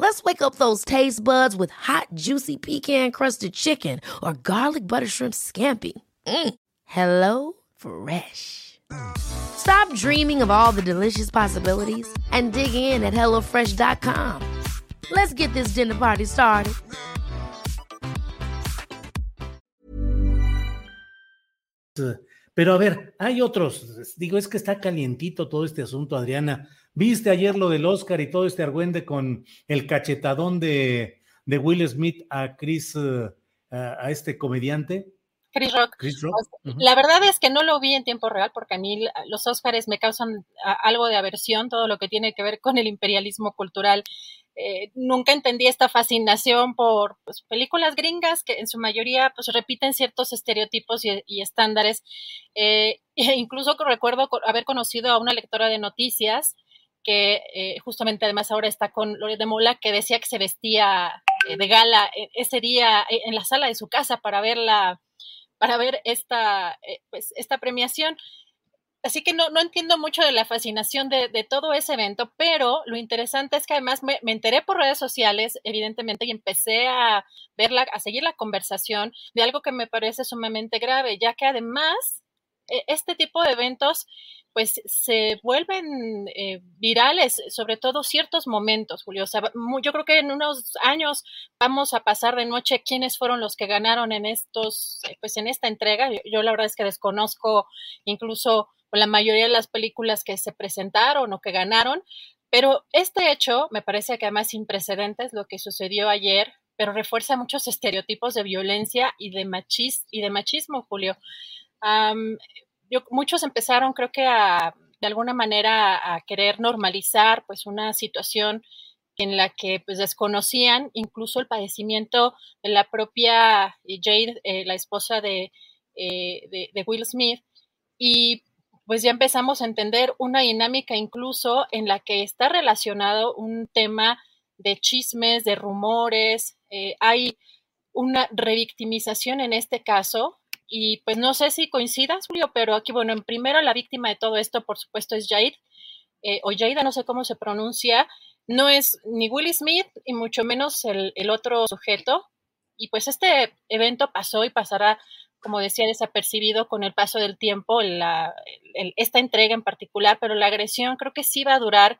Let's wake up those taste buds with hot, juicy pecan crusted chicken or garlic butter shrimp scampi. Mm. Hello Fresh. Stop dreaming of all the delicious possibilities and dig in at HelloFresh.com. Let's get this dinner party started. Pero a ver, hay otros. Digo, es que está calientito todo este asunto, Adriana. ¿Viste ayer lo del Oscar y todo este argüende con el cachetadón de, de Will Smith a Chris, uh, a este comediante? Chris Rock. Chris Rock. La verdad es que no lo vi en tiempo real porque a mí los Oscars me causan algo de aversión, todo lo que tiene que ver con el imperialismo cultural. Eh, nunca entendí esta fascinación por pues, películas gringas que en su mayoría pues, repiten ciertos estereotipos y, estándares. Eh, e incluso recuerdo haber conocido a una lectora de noticias que eh, justamente además ahora está con Lore de Mola, que decía que se vestía de gala ese día en la sala de su casa para ver la, para ver esta, pues, esta premiación. Así que no, no entiendo mucho de la fascinación de, de, todo ese evento, pero lo interesante es que además me, me, enteré por redes sociales, evidentemente, y empecé a verla, a seguir la conversación de algo que me parece sumamente grave, ya que además este tipo de eventos pues se vuelven eh, virales, sobre todo ciertos momentos, Julio. O sea, yo creo que en unos años vamos a pasar de noche quiénes fueron los que ganaron en estos, eh, pues en esta entrega. Yo, la verdad es que desconozco incluso la mayoría de las películas que se presentaron o que ganaron, pero este hecho me parece que además sin precedentes lo que sucedió ayer, pero refuerza muchos estereotipos de violencia y de, machis y de machismo, Julio muchos empezaron, creo que a, de alguna manera, a querer normalizar, pues, una situación en la que, pues, desconocían incluso el padecimiento de la propia Jade, eh, la esposa eh, de, de, Will Smith, y pues ya empezamos a entender una dinámica incluso en la que está relacionado un tema de chismes, de rumores, eh, hay una revictimización en este caso, y pues no sé si coincidas, Julio, pero aquí, bueno, en primero la víctima de todo esto, por supuesto, es Jade, eh, o Jada, no sé cómo se pronuncia, no es ni Will Smith y mucho menos el, otro sujeto. Y pues este evento pasó y pasará, como decía, desapercibido con el paso del tiempo, la, esta entrega en particular, pero la agresión creo que sí va a durar,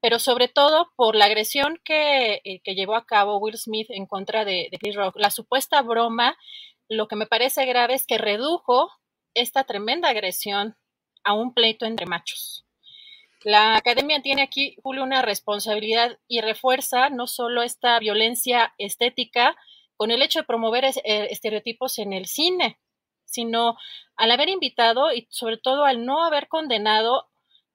pero sobre todo por la agresión que, eh, que llevó a cabo Will Smith en contra de, de Chris Rock, la supuesta broma lo que me parece grave es que redujo esta tremenda agresión a un pleito entre machos. La academia tiene aquí, Julio, una responsabilidad y refuerza no solo esta violencia estética con el hecho de promover eh, estereotipos en el cine, sino al haber invitado y sobre todo al no haber condenado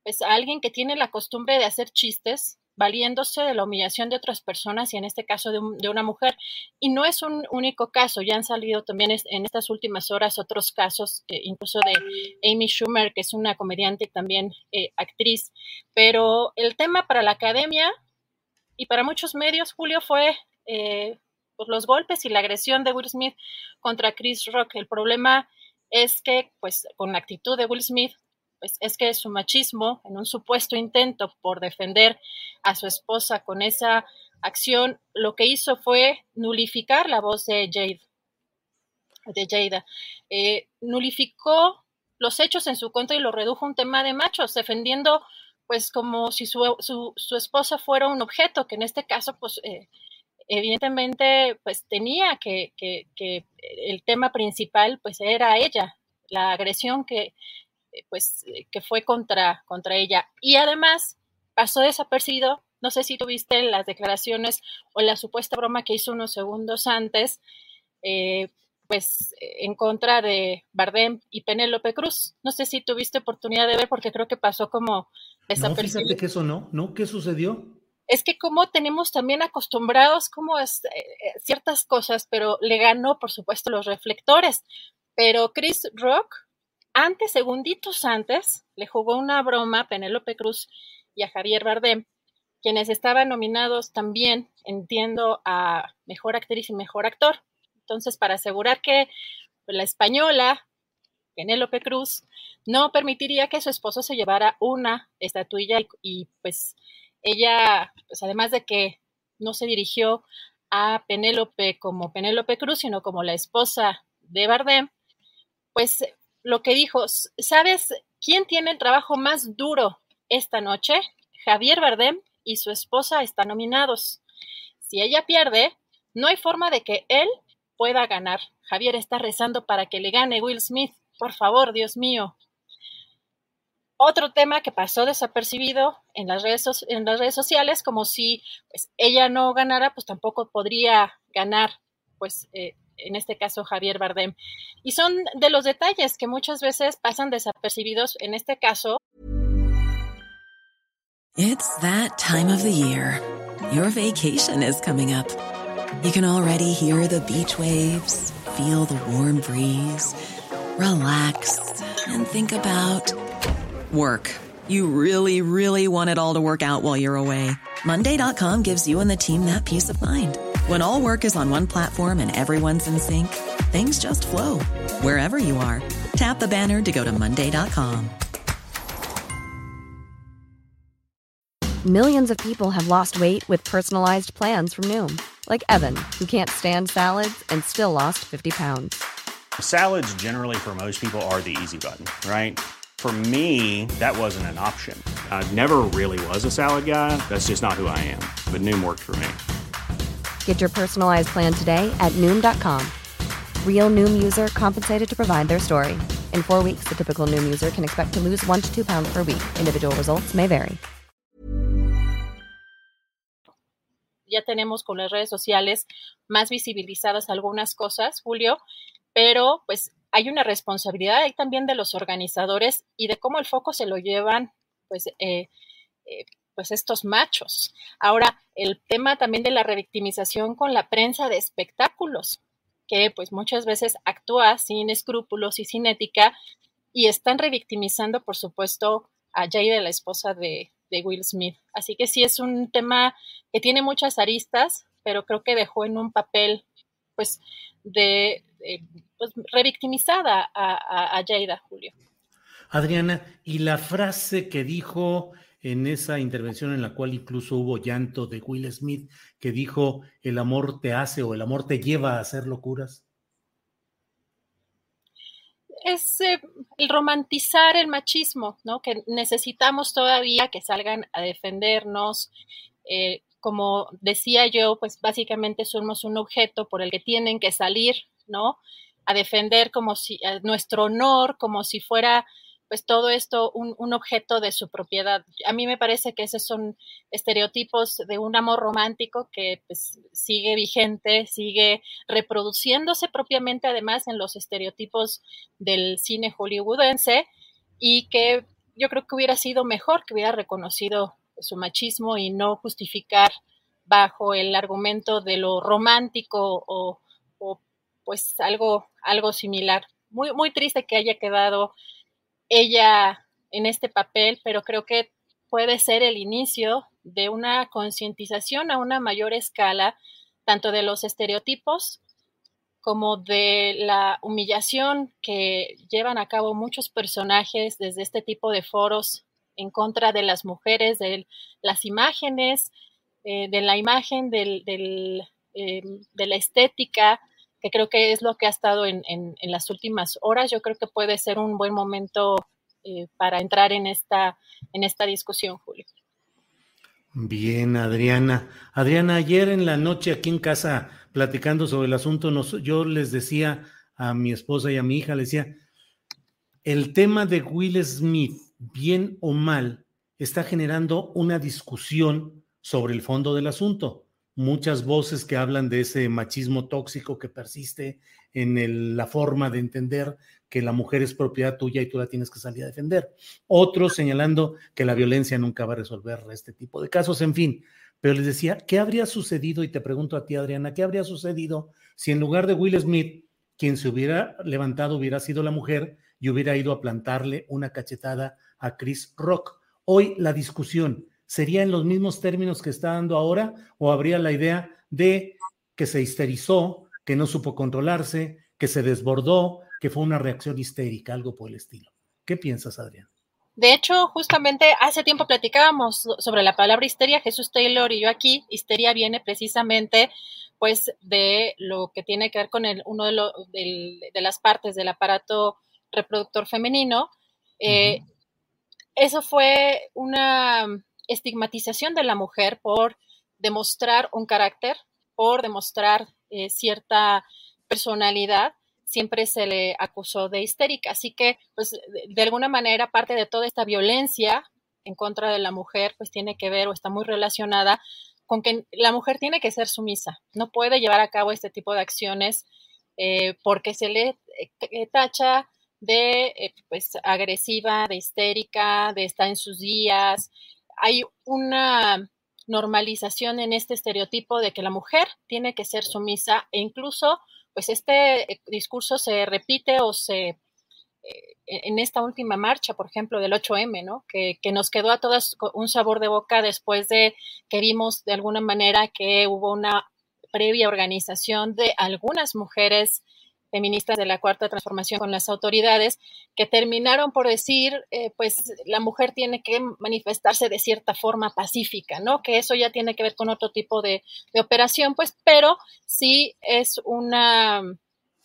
pues, a alguien que tiene la costumbre de hacer chistes valiéndose de la humillación de otras personas y en este caso de, una mujer. Y no es un único caso, ya han salido también en estas últimas horas otros casos, eh, incluso de Amy Schumer, que es una comediante y también eh, actriz. Pero el tema para la academia y para muchos medios, Julio, fue eh, pues, los golpes y la agresión de Will Smith contra Chris Rock. El problema es que, pues, con la actitud de Will Smith, pues es que su machismo, en un supuesto intento por defender a su esposa con esa acción, lo que hizo fue nulificar la voz de Jade, de Jada. Eh, nulificó los hechos en su contra y lo redujo a un tema de machos, defendiendo pues como si su, su, esposa fuera un objeto, que en este caso pues eh, evidentemente pues tenía que, que, que, el tema principal pues era ella, la agresión que, pues, que fue contra, contra ella. Y además pasó desapercibido, no sé si tuviste las declaraciones o la supuesta broma que hizo unos segundos antes, pues en contra de Bardem y Penélope Cruz. No sé si tuviste oportunidad de ver porque creo que pasó como desapercibido. No, fíjate que eso no, ¿no? ¿Qué sucedió? Es que como tenemos también acostumbrados como es, eh, eh, ciertas cosas, pero le ganó, por supuesto, los reflectores. Pero Chris Rock, antes, segunditos antes, le jugó una broma a Penélope Cruz y a Javier Bardem, quienes estaban nominados también, entiendo, a Mejor Actriz y Mejor Actor. Entonces, para asegurar que la española, Penélope Cruz, no permitiría que su esposo se llevara una estatuilla y, pues ella, pues además de que no se dirigió a Penélope como Penélope Cruz, sino como la esposa de Bardem, pues lo que dijo, ¿sabes quién tiene el trabajo más duro esta noche? Javier Bardem y su esposa están nominados. Si ella pierde, no hay forma de que él pueda ganar. Javier está rezando para que le gane Will Smith. Por favor, Dios mío. Otro tema que pasó desapercibido en las redes, sociales, como si pues, ella no ganara, pues tampoco podría ganar, pues eh, en este caso Javier Bardem. Y son de los detalles que muchas veces pasan desapercibidos, en este caso. It's that time of the year. Your vacation is coming up. You can already hear the beach waves, feel the warm breeze, relax, and think about work. You really, really want it all to work out while you're away. Monday.com gives you and the team that peace of mind. When all work is on one platform and everyone's in sync, things just flow wherever you are. Tap the banner to go to Monday.com. Millions of people have lost weight with personalized plans from Noom like Evan, who can't stand salads and still lost 50 pounds. Salads, generally, for most people, are the easy button, right? For me, that wasn't an option. I never really was a salad guy. That's just not who I am. But Noom worked for me. Get your personalized plan today at Noom.com. Real Noom user compensated to provide their story. In four weeks, the typical Noom user can expect to lose one to two pounds per week. Individual results may vary. ya tenemos con las redes sociales más visibilizadas algunas cosas, Julio, pero pues hay una responsabilidad ahí también de los organizadores y de cómo el foco se lo llevan pues, eh, eh, pues estos machos. Ahora, el tema también de la revictimización con la prensa de espectáculos, que pues muchas veces actúa sin escrúpulos y sin ética y están revictimizando, por supuesto, a Jade, la esposa de, de Will Smith. Así que sí es un tema que tiene muchas aristas, pero creo que dejó en un papel, pues, de, pues, revictimizada a, a, Jada, Julio. Adriana, y la frase que dijo en esa intervención en la cual incluso hubo llanto de Will Smith, que dijo, el amor te hace o el amor te lleva a hacer locuras es eh, el romantizar el machismo, ¿no? Que necesitamos todavía que salgan a defendernos. Eh, como decía yo, pues básicamente somos un objeto por el que tienen que salir, ¿no? A defender como si nuestro honor, como si fuera pues todo esto un, objeto de su propiedad. A mí me parece que esos son estereotipos de un amor romántico que pues, sigue vigente, sigue reproduciéndose propiamente además en los estereotipos del cine hollywoodense y que yo creo que hubiera sido mejor que hubiera reconocido su machismo y no justificar bajo el argumento de lo romántico o, o pues algo, algo similar. Muy, muy triste que haya quedado ella en este papel, pero creo que puede ser el inicio de una concientización a una mayor escala, tanto de los estereotipos como de la humillación que llevan a cabo muchos personajes desde este tipo de foros en contra de las mujeres, de las imágenes, eh, de la imagen, eh, de la estética, que creo que es lo que ha estado en, en, las últimas horas. Yo creo que puede ser un buen momento eh, para entrar en esta, en esta discusión, Julio. Bien, Adriana. Adriana, ayer en la noche aquí en casa, platicando sobre el asunto, yo les decía a mi esposa y a mi hija, les decía, el tema de Will Smith, bien o mal, está generando una discusión sobre el fondo del asunto. Muchas voces que hablan de ese machismo tóxico que persiste en la forma de entender que la mujer es propiedad tuya y tú la tienes que salir a defender. Otros señalando que la violencia nunca va a resolver este tipo de casos, en fin. Pero les decía, ¿qué habría sucedido? Y te pregunto a ti, Adriana, ¿qué habría sucedido si en lugar de Will Smith, quien se hubiera levantado hubiera sido la mujer y hubiera ido a plantarle una cachetada a Chris Rock? Hoy la discusión sería en los mismos términos que está dando ahora o habría la idea de que se histerizó, que no supo controlarse, que se desbordó, que fue una reacción histérica, algo por el estilo. ¿Qué piensas, Adrián? De hecho, justamente hace tiempo platicábamos sobre la palabra histeria, Jesús Taylor y yo aquí. Histeria viene precisamente pues de lo que tiene que ver con el, uno de, de las partes del aparato reproductor femenino. Eh, eso fue una estigmatización de la mujer por demostrar un carácter, por demostrar eh, cierta personalidad siempre se le acusó de histérica. Así que, pues, de, alguna manera, parte de toda esta violencia en contra de la mujer, pues tiene que ver o está muy relacionada con que la mujer tiene que ser sumisa, no puede llevar a cabo este tipo de acciones eh, porque se le eh, tacha de eh, pues agresiva, de histérica, de estar en sus días. Hay una normalización en este estereotipo de que la mujer tiene que ser sumisa e incluso pues este eh, discurso se repite o se eh, en esta última marcha, por ejemplo, del 8M, ¿no? Que, que, nos quedó a todas un sabor de boca después de que vimos de alguna manera que hubo una previa organización de algunas mujeres feministas de la cuarta transformación con las autoridades que terminaron por decir, eh, pues la mujer tiene que manifestarse de cierta forma pacífica, ¿no? Que eso ya tiene que ver con otro tipo de, operación, pues, pero sí es una,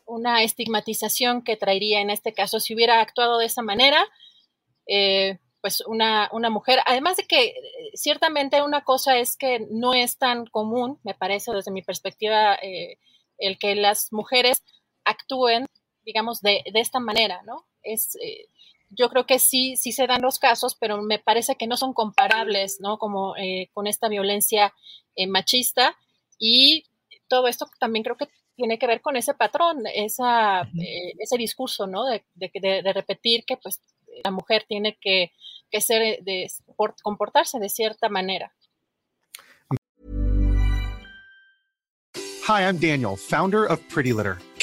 una estigmatización que traería en este caso si hubiera actuado de esa manera. Eh, pues una, una, mujer, además de que eh, ciertamente una cosa es que no es tan común, me parece desde mi perspectiva, el que las mujeres actúen, digamos, de, de esta manera, ¿no? Es, eh, yo creo que sí, sí se dan los casos, pero me parece que no son comparables, ¿no? Como eh, con esta violencia eh, machista y todo esto también creo que tiene que ver con ese patrón, esa, ese discurso, ¿no? De, de, de, repetir que pues la mujer tiene que, que ser, de, comportarse de cierta manera. Hi, I'm Daniel, founder of Pretty Litter.